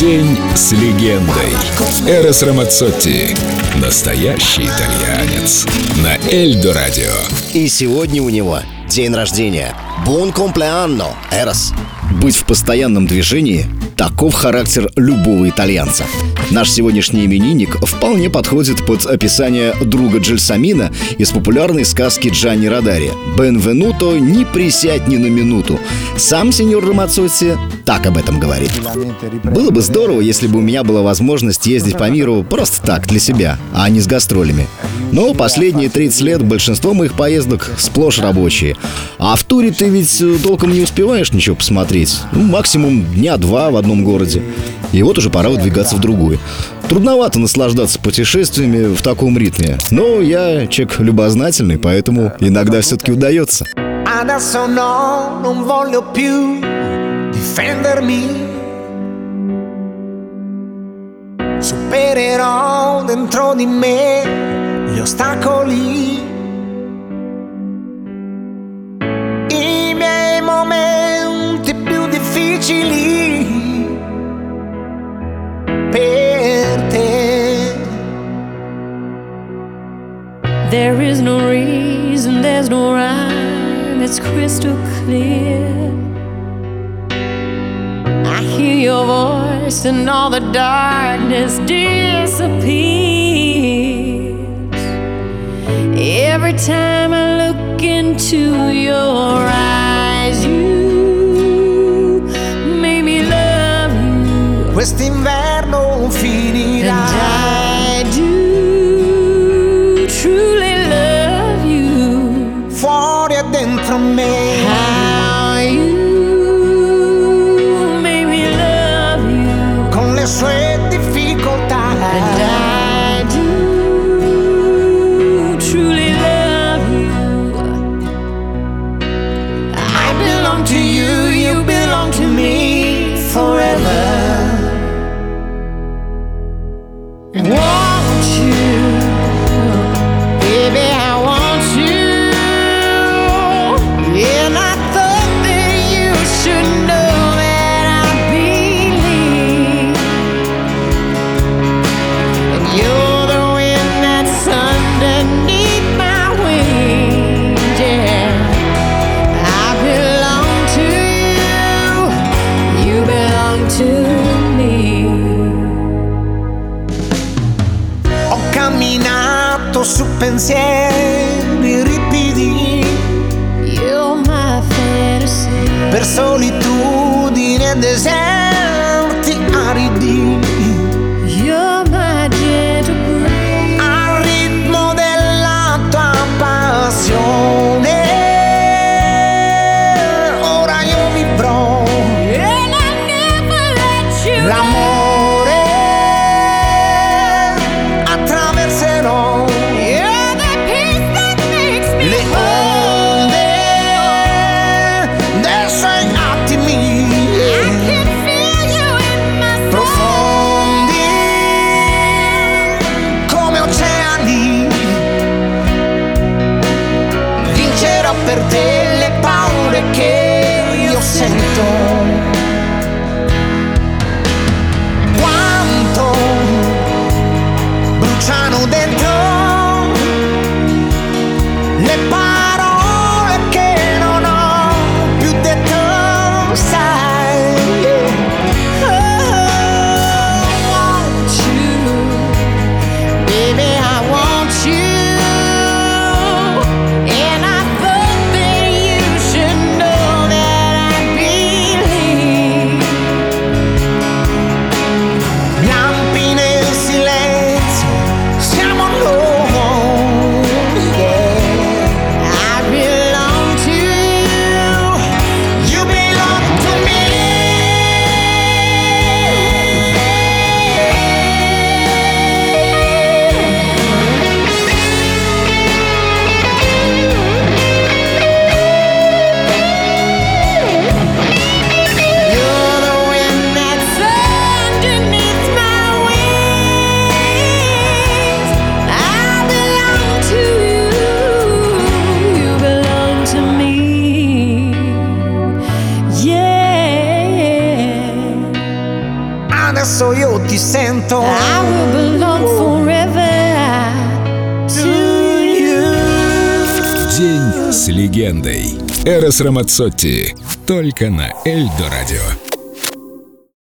День с легендой. Эрос Рамацотти. Настоящий итальянец. На Эльдо Радио. И сегодня у него день рождения. Бон комплеанно, Эрос. Быть в постоянном движении – таков характер любого итальянца. Наш сегодняшний именинник вполне подходит под описание друга Джельсамина из популярной сказки Джанни Радари «Бенвенуто, не присядь ни на минуту». Сам сеньор Рамацотти так об этом говорит. Было бы здорово, если бы у меня была возможность ездить по миру просто так, для себя, а не с гастролями. Но последние 30 лет большинство моих поездок сплошь рабочие. А в туре ты ведь толком не успеваешь ничего посмотреть. Ну, максимум дня два в одном городе. И вот уже пора выдвигаться в другой. Трудновато наслаждаться путешествиями в таком ритме. Но я человек любознательный, поэтому иногда все-таки удается. Adesso no, non voglio più difendermi. Supererò dentro di me gli ostacoli. I miei momenti più difficili There is no reason, there's no rhyme, it's crystal clear. Voice, and all the darkness disappears. Every time I look into your eyes, you make me love you. Quest'inverno finirà. And won't you? su pensieri ripidi. Per solitudine e deserto. Per te le paure che io sento ti sento I will belong forever to you. День с легендой. Эрос Рамацотти. Только на Эльдо радио.